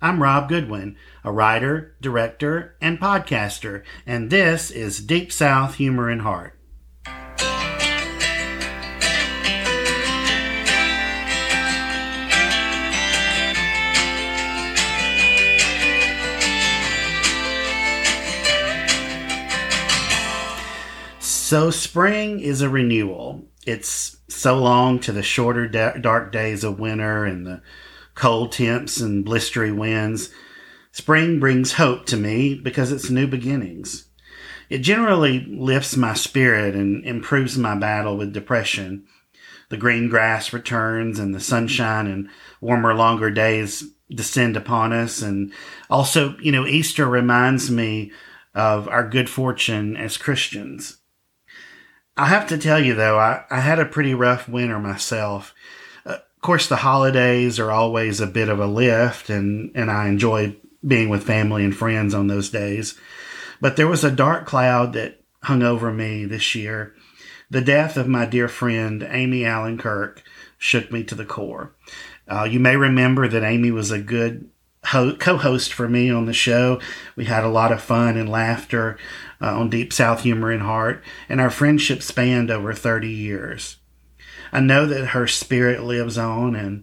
I'm Rob Goodwin, a writer, director, and podcaster, and this is Deep South Humor and Heart. So, spring is a renewal. It's so long to the shorter, dark days of winter and the cold temps and blistery winds. Spring brings hope to me because it's new beginnings. It generally lifts my spirit and improves my battle with depression. The green grass returns and the sunshine and warmer, longer days descend upon us. And also, you know, Easter reminds me of our good fortune as Christians. I have to tell you though, I, I had a pretty rough winter myself. Of course, the holidays are always a bit of a lift, and, and I enjoy being with family and friends on those days. But there was a dark cloud that hung over me this year. The death of my dear friend, Amy Allen Kirk, shook me to the core. Uh, you may remember that Amy was a good ho- co-host for me on the show. We had a lot of fun and laughter uh, on Deep South Humor and Heart, and our friendship spanned over 30 years. I know that her spirit lives on, and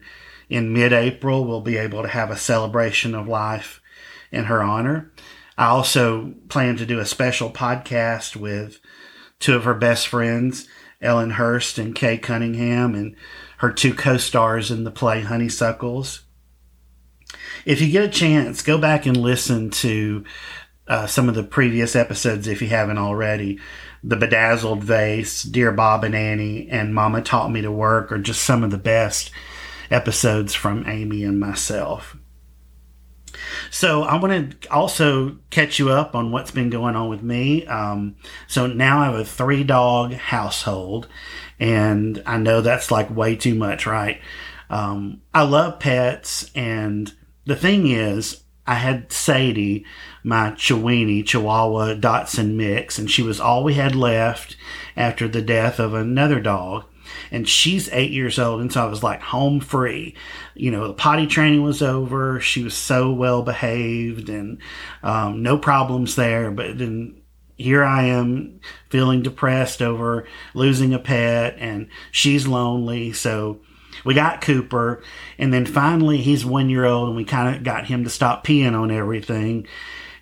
in mid-April we'll be able to have a celebration of life in her honor. I also plan to do a special podcast with two of her best friends, Ellen Hurst and Kay Cunningham, and her two co-stars in the play Honeysuckles if you get a chance, go back and listen to uh, some of the previous episodes if you haven't already. The Bedazzled Vase, Dear Bob and Annie, and Mama Taught Me to Work are just some of the best episodes from Amy and myself. So I want to also catch you up on what's been going on with me. Um, so now I have a three dog household, and I know that's like way too much, right? Um, I love pets, and the thing is, I had Sadie, my Chiweenie Chihuahua Dotson mix, and she was all we had left after the death of another dog. And she's eight years old, and so I was like home free. You know, the potty training was over. She was so well behaved, and um, no problems there. But then here I am feeling depressed over losing a pet, and she's lonely. So we got Cooper, and then finally he's one year old, and we kind of got him to stop peeing on everything.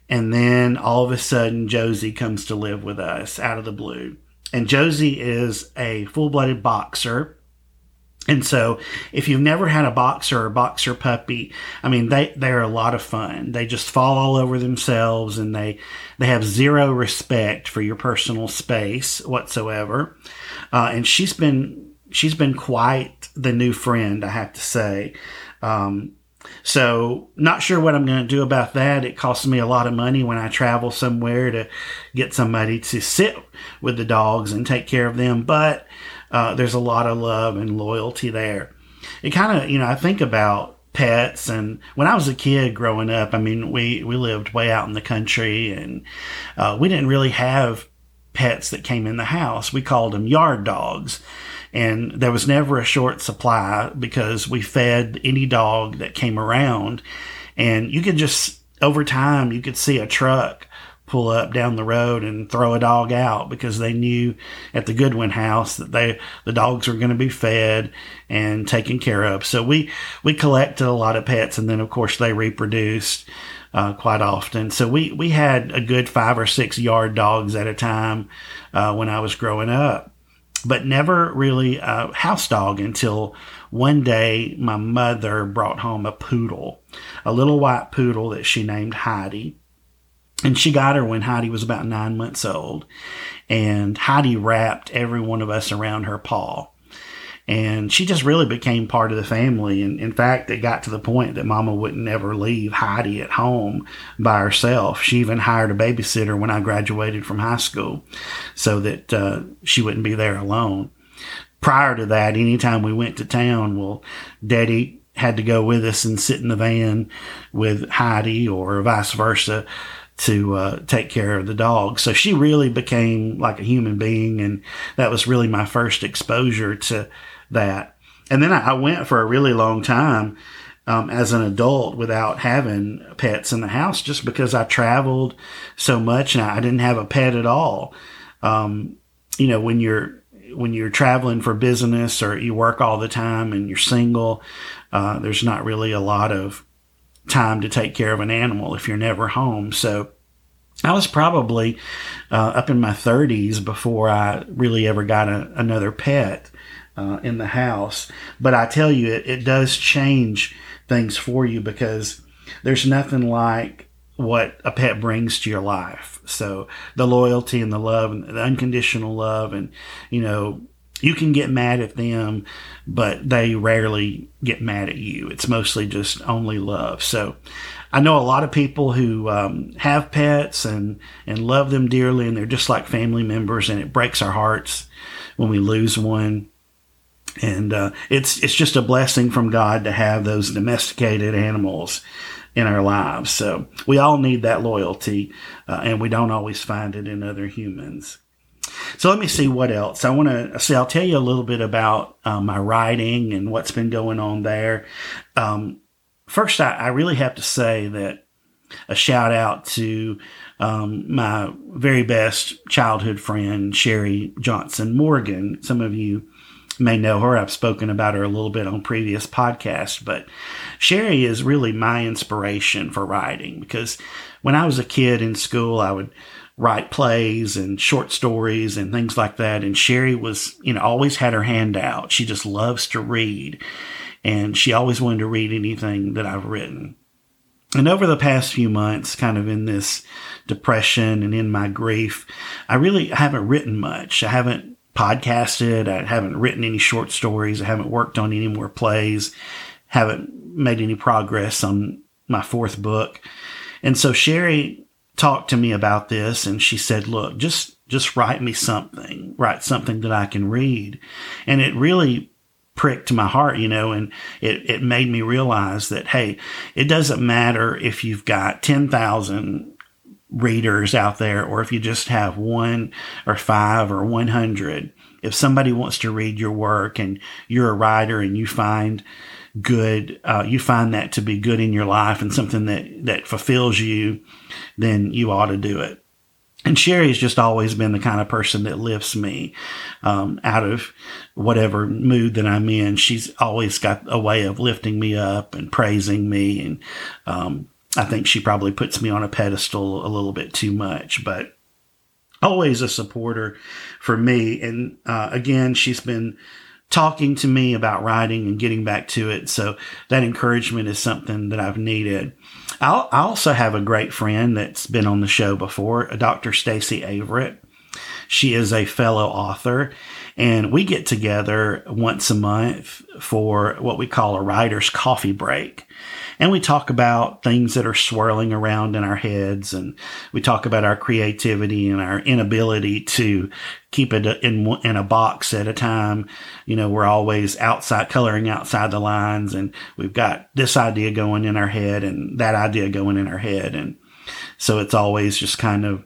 And then all of a sudden, Josie comes to live with us out of the blue. And Josie is a full blooded boxer. And so, if you've never had a boxer or boxer puppy, I mean, they, they're a lot of fun. They just fall all over themselves and they, they have zero respect for your personal space whatsoever. Uh, and she's been she's been quite the new friend, I have to say. Um, so not sure what I'm going to do about that. It costs me a lot of money when I travel somewhere to get somebody to sit with the dogs and take care of them. But uh, there's a lot of love and loyalty there. It kind of, you know, I think about pets and when I was a kid growing up, I mean, we, we lived way out in the country and uh, we didn't really have pets that came in the house. We called them yard dogs and there was never a short supply because we fed any dog that came around and you could just over time you could see a truck pull up down the road and throw a dog out because they knew at the Goodwin house that they the dogs were going to be fed and taken care of. So we we collected a lot of pets, and then of course they reproduced uh, quite often. So we we had a good five or six yard dogs at a time uh, when I was growing up but never really a house dog until one day my mother brought home a poodle, a little white poodle that she named Heidi. And she got her when Heidi was about nine months old. And Heidi wrapped every one of us around her paw and she just really became part of the family. And in fact, it got to the point that Mama wouldn't ever leave Heidi at home by herself. She even hired a babysitter when I graduated from high school, so that uh, she wouldn't be there alone. Prior to that, anytime we went to town, well, Daddy had to go with us and sit in the van with Heidi or vice versa to uh, take care of the dog. So she really became like a human being, and that was really my first exposure to that. And then I went for a really long time um, as an adult without having pets in the house just because I traveled so much and I didn't have a pet at all. Um, you know, when you're when you're traveling for business or you work all the time and you're single, uh, there's not really a lot of time to take care of an animal if you're never home. So I was probably uh, up in my 30s before I really ever got a, another pet uh, in the house. But I tell you, it, it does change things for you because there's nothing like what a pet brings to your life. So the loyalty and the love and the unconditional love and, you know, you can get mad at them, but they rarely get mad at you. It's mostly just only love. So I know a lot of people who um, have pets and, and love them dearly, and they're just like family members, and it breaks our hearts when we lose one and uh, it's it's just a blessing from God to have those domesticated animals in our lives. So we all need that loyalty, uh, and we don't always find it in other humans. So let me see what else I want to see. I'll tell you a little bit about uh, my writing and what's been going on there. Um, first, I, I, really have to say that a shout out to um, my very best childhood friend Sherry Johnson Morgan. Some of you may know her. I've spoken about her a little bit on previous podcasts, but Sherry is really my inspiration for writing because when I was a kid in school, I would write plays and short stories and things like that. And Sherry was, you know, always had her hand out. She just loves to read and she always wanted to read anything that I've written. And over the past few months, kind of in this depression and in my grief, I really haven't written much. I haven't podcasted. I haven't written any short stories. I haven't worked on any more plays. Haven't made any progress on my fourth book. And so Sherry talked to me about this and she said, look, just, just write me something, write something that I can read. And it really pricked my heart, you know, and it, it made me realize that, hey, it doesn't matter if you've got 10,000 readers out there, or if you just have one or five or 100, if somebody wants to read your work and you're a writer and you find good, uh, you find that to be good in your life and something that, that fulfills you, then you ought to do it. And Sherry's just always been the kind of person that lifts me um, out of whatever mood that I'm in. She's always got a way of lifting me up and praising me and um, I think she probably puts me on a pedestal a little bit too much, but always a supporter for me. And uh, again, she's been talking to me about writing and getting back to it. So that encouragement is something that I've needed. I'll, i also have a great friend that's been on the show before, Dr. Stacy Averett. She is a fellow author and we get together once a month for what we call a writer's coffee break and we talk about things that are swirling around in our heads and we talk about our creativity and our inability to keep it in in a box at a time you know we're always outside coloring outside the lines and we've got this idea going in our head and that idea going in our head and so it's always just kind of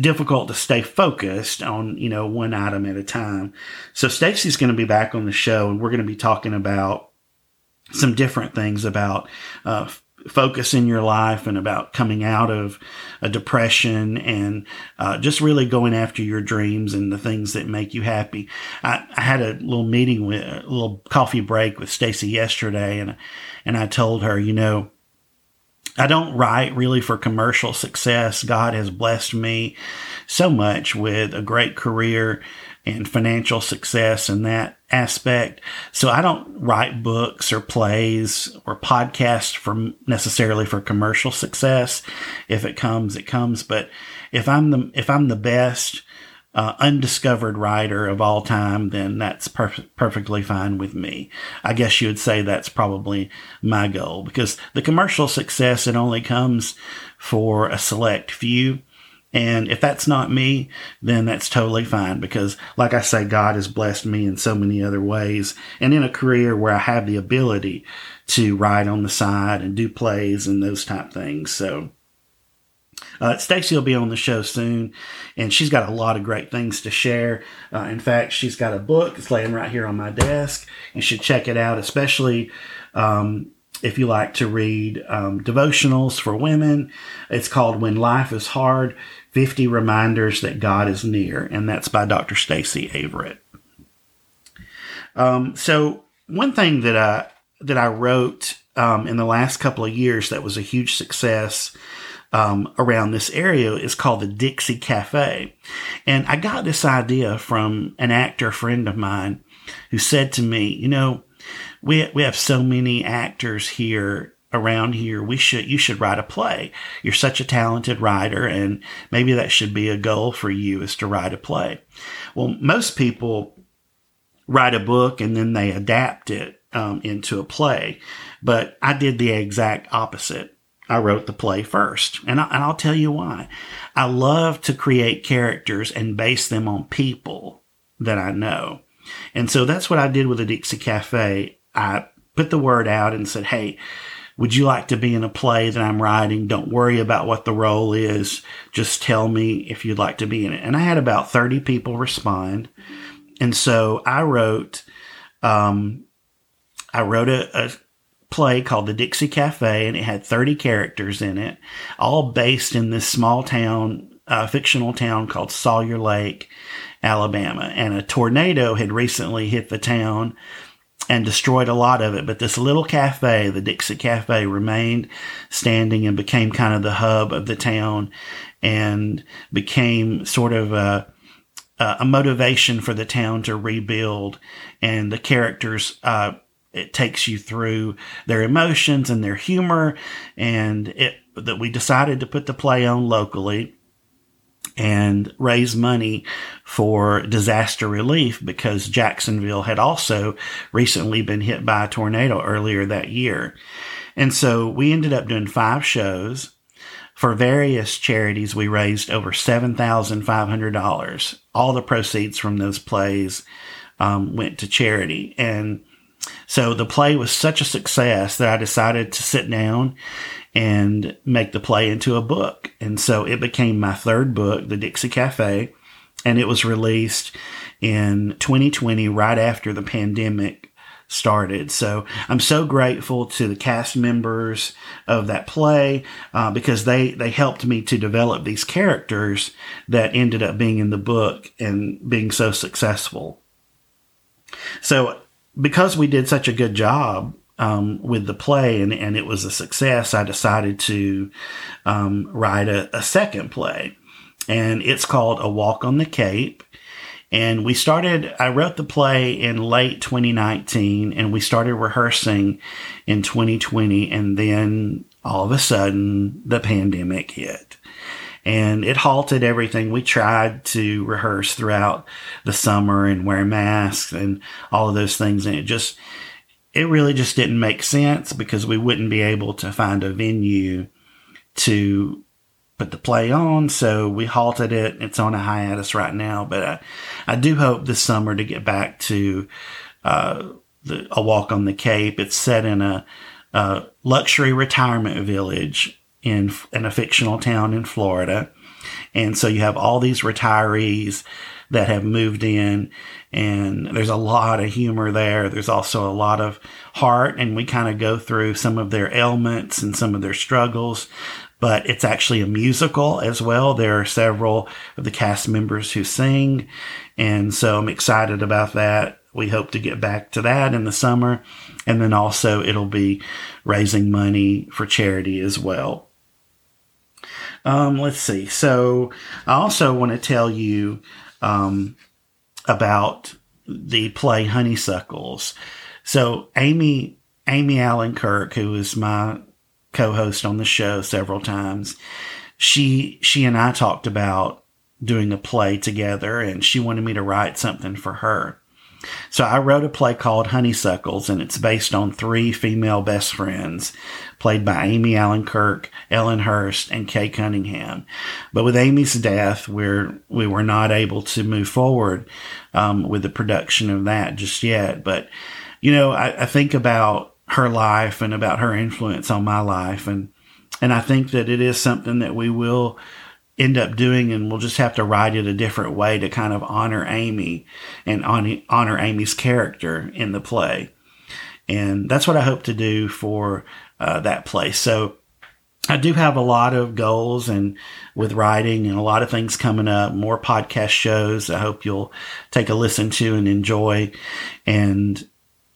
difficult to stay focused on, you know, one item at a time. So Stacy's going to be back on the show and we're going to be talking about some different things about uh, focus in your life and about coming out of a depression and uh, just really going after your dreams and the things that make you happy. I, I had a little meeting with a little coffee break with Stacy yesterday, and and I told her, you know. I don't write really for commercial success. God has blessed me so much with a great career and financial success in that aspect. So I don't write books or plays or podcasts for necessarily for commercial success. If it comes, it comes. But if I'm the, if I'm the best, uh, undiscovered writer of all time, then that's per- perfectly fine with me. I guess you would say that's probably my goal because the commercial success, it only comes for a select few. And if that's not me, then that's totally fine because, like I say, God has blessed me in so many other ways and in a career where I have the ability to write on the side and do plays and those type things. So, uh, Stacy will be on the show soon, and she's got a lot of great things to share. Uh, in fact, she's got a book that's laying right here on my desk. You should check it out, especially um, if you like to read um, devotionals for women, it's called When Life is Hard 50 Reminders That God is Near. And that's by Dr. Stacy Averett. Um, so, one thing that I, that I wrote um, in the last couple of years that was a huge success um, around this area is called the Dixie Cafe. And I got this idea from an actor friend of mine who said to me, you know, we, we have so many actors here around here. We should, you should write a play. You're such a talented writer and maybe that should be a goal for you is to write a play. Well, most people write a book and then they adapt it um, into a play. But I did the exact opposite. I wrote the play first. And, I, and I'll tell you why. I love to create characters and base them on people that I know. And so that's what I did with the Dixie Cafe. I put the word out and said, Hey, would you like to be in a play that I'm writing? Don't worry about what the role is. Just tell me if you'd like to be in it. And I had about 30 people respond. And so I wrote, um, I wrote a, a play called The Dixie Cafe, and it had 30 characters in it, all based in this small town, uh, fictional town called Sawyer Lake, Alabama. And a tornado had recently hit the town and destroyed a lot of it. But this little cafe, the Dixie Cafe, remained standing and became kind of the hub of the town and became sort of a, a motivation for the town to rebuild. And the characters, uh, it takes you through their emotions and their humor and it that we decided to put the play on locally and raise money for disaster relief because Jacksonville had also recently been hit by a tornado earlier that year. And so we ended up doing five shows. For various charities, we raised over $7,500. All the proceeds from those plays um, went to charity. And so the play was such a success that I decided to sit down and make the play into a book. And so it became my third book, The Dixie Cafe, and it was released in 2020 right after the pandemic started. So I'm so grateful to the cast members of that play uh, because they they helped me to develop these characters that ended up being in the book and being so successful. So because we did such a good job um, with the play and, and it was a success, I decided to um, write a, a second play. And it's called A Walk on the Cape. And we started, I wrote the play in late 2019 and we started rehearsing in 2020. And then all of a sudden the pandemic hit and it halted everything. We tried to rehearse throughout the summer and wear masks and all of those things. And it just, it really just didn't make sense because we wouldn't be able to find a venue to put the play on. So we halted it. It's on a hiatus right now, but I, I do hope this summer to get back to, uh, the, a walk on the Cape. It's set in a, a luxury retirement village in in a fictional town in Florida. And so you have all these retirees that have moved in and there's a lot of humor there. There's also a lot of heart and we kind of go through some of their ailments and some of their struggles. But it's actually a musical as well. There are several of the cast members who sing. And so I'm excited about that. We hope to get back to that in the summer. And then also it'll be raising money for charity as well. Um, let's see. So I also want to tell you um, about the play Honeysuckles. So Amy Amy Allen Kirk, who is my co-host on the show several times, she she and I talked about doing a play together, and she wanted me to write something for her. So I wrote a play called Honeysuckles, and it's based on three female best friends, played by Amy Allen Kirk, Ellen Hurst, and Kay Cunningham. But with Amy's death, we're we were not able to move forward um, with the production of that just yet. But you know, I, I think about her life and about her influence on my life, and and I think that it is something that we will end up doing and we'll just have to write it a different way to kind of honor Amy and honor Amy's character in the play. And that's what I hope to do for uh, that play. So I do have a lot of goals and with writing and a lot of things coming up, more podcast shows. I hope you'll take a listen to and enjoy. And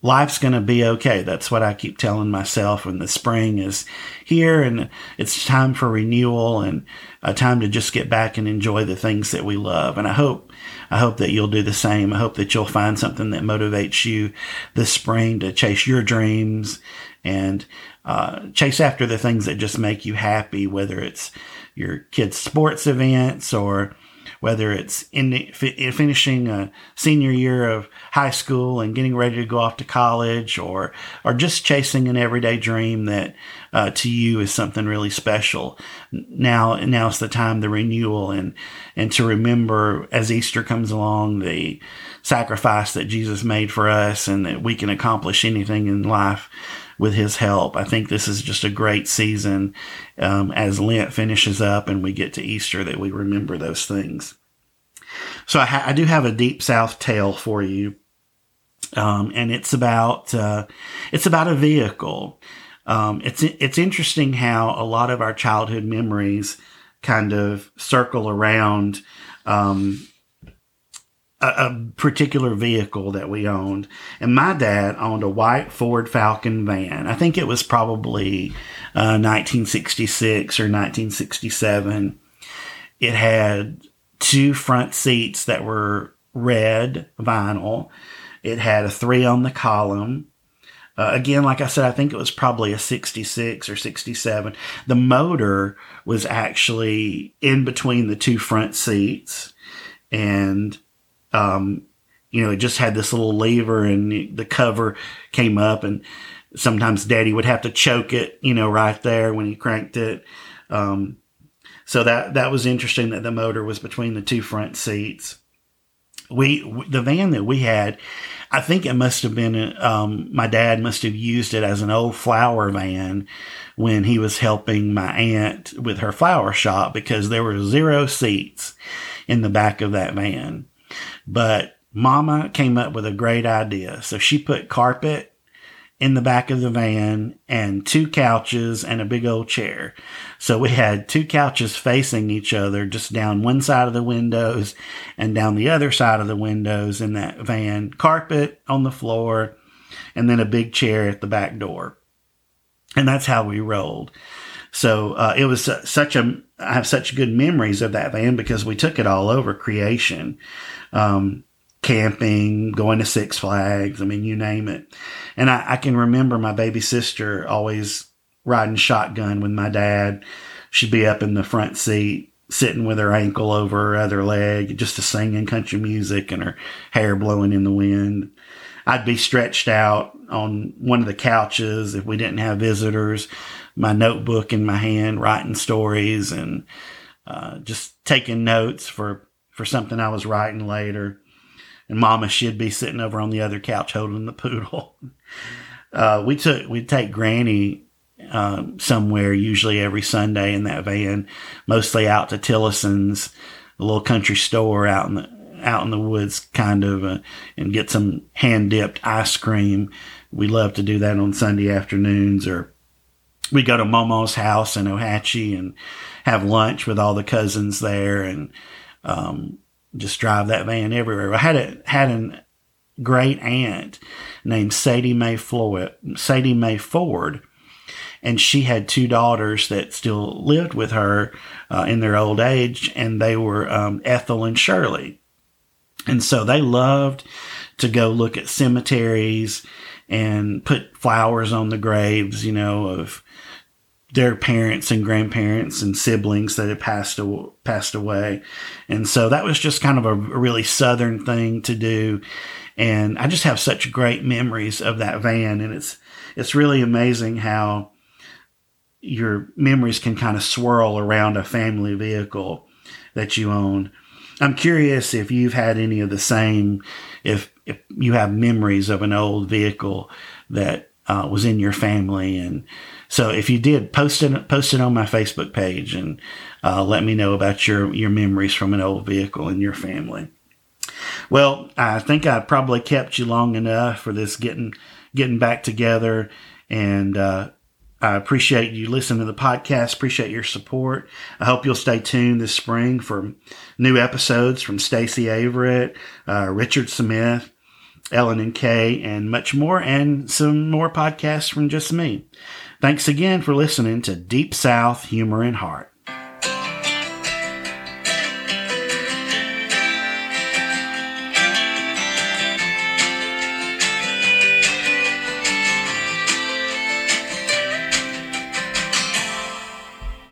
life's going to be okay. That's what I keep telling myself when the spring is here and it's time for renewal and a time to just get back and enjoy the things that we love. And I hope, I hope that you'll do the same. I hope that you'll find something that motivates you this spring to chase your dreams and uh, chase after the things that just make you happy, whether it's your kids' sports events or whether it's in finishing a senior year of high school and getting ready to go off to college or or just chasing an everyday dream that uh, to you is something really special now now's the time the renewal and and to remember as easter comes along the sacrifice that jesus made for us and that we can accomplish anything in life with his help. I think this is just a great season um, as Lent finishes up and we get to Easter that we remember those things. So I, ha- I do have a deep South tale for you, um, and it's about uh, it's about a vehicle. Um, it's it's interesting how a lot of our childhood memories kind of circle around um, a, a, particular vehicle that we owned. And my dad owned a white Ford Falcon van. I think it was probably uh, 1966 or 1967. It had two front seats that were red vinyl. It had a three on the column. Uh, again, like I said, I think it was probably a 66 or 67. The motor was actually in between the two front seats. And um, you know, it just had this little lever and the cover came up and sometimes daddy would have to choke it, you know, right there when he cranked it. Um, so that, that was interesting that the motor was between the two front seats. We, the van that we had, I think it must have been, um, my dad must have used it as an old flower van when he was helping my aunt with her flower shop because there were zero seats in the back of that van. But mama came up with a great idea. So she put carpet in the back of the van and two couches and a big old chair. So we had two couches facing each other, just down one side of the windows and down the other side of the windows in that van, carpet on the floor, and then a big chair at the back door. And that's how we rolled. So uh, it was such a, I have such good memories of that van because we took it all over creation um, camping, going to Six Flags. I mean, you name it. And I, I can remember my baby sister always riding shotgun with my dad. She'd be up in the front seat, sitting with her ankle over her other leg, just to singing country music and her hair blowing in the wind. I'd be stretched out on one of the couches if we didn't have visitors, my notebook in my hand, writing stories and uh, just taking notes for for something I was writing later. And Mama should be sitting over on the other couch holding the poodle. Uh, we took we'd take Granny uh, somewhere, usually every Sunday in that van, mostly out to Tillison's, a little country store out in the out in the woods, kind of, uh, and get some hand dipped ice cream. We love to do that on Sunday afternoons, or we go to Momo's house in Ohatchee and have lunch with all the cousins there, and um, just drive that van everywhere. I had a had a great aunt named Sadie Mae Floyd, Sadie Mae Ford, and she had two daughters that still lived with her uh, in their old age, and they were um, Ethel and Shirley, and so they loved to go look at cemeteries and put flowers on the graves, you know, of their parents and grandparents and siblings that had passed passed away, and so that was just kind of a really southern thing to do. And I just have such great memories of that van, and it's it's really amazing how your memories can kind of swirl around a family vehicle that you own. I'm curious if you've had any of the same, if if you have memories of an old vehicle that uh, was in your family and so if you did, post it, post it on my Facebook page and uh, let me know about your, your memories from an old vehicle in your family. Well, I think I probably kept you long enough for this getting getting back together. And uh, I appreciate you listening to the podcast. Appreciate your support. I hope you'll stay tuned this spring for new episodes from Stacy Averett, uh, Richard Smith, Ellen and Kay, and much more, and some more podcasts from just me. Thanks again for listening to Deep South Humor and Heart.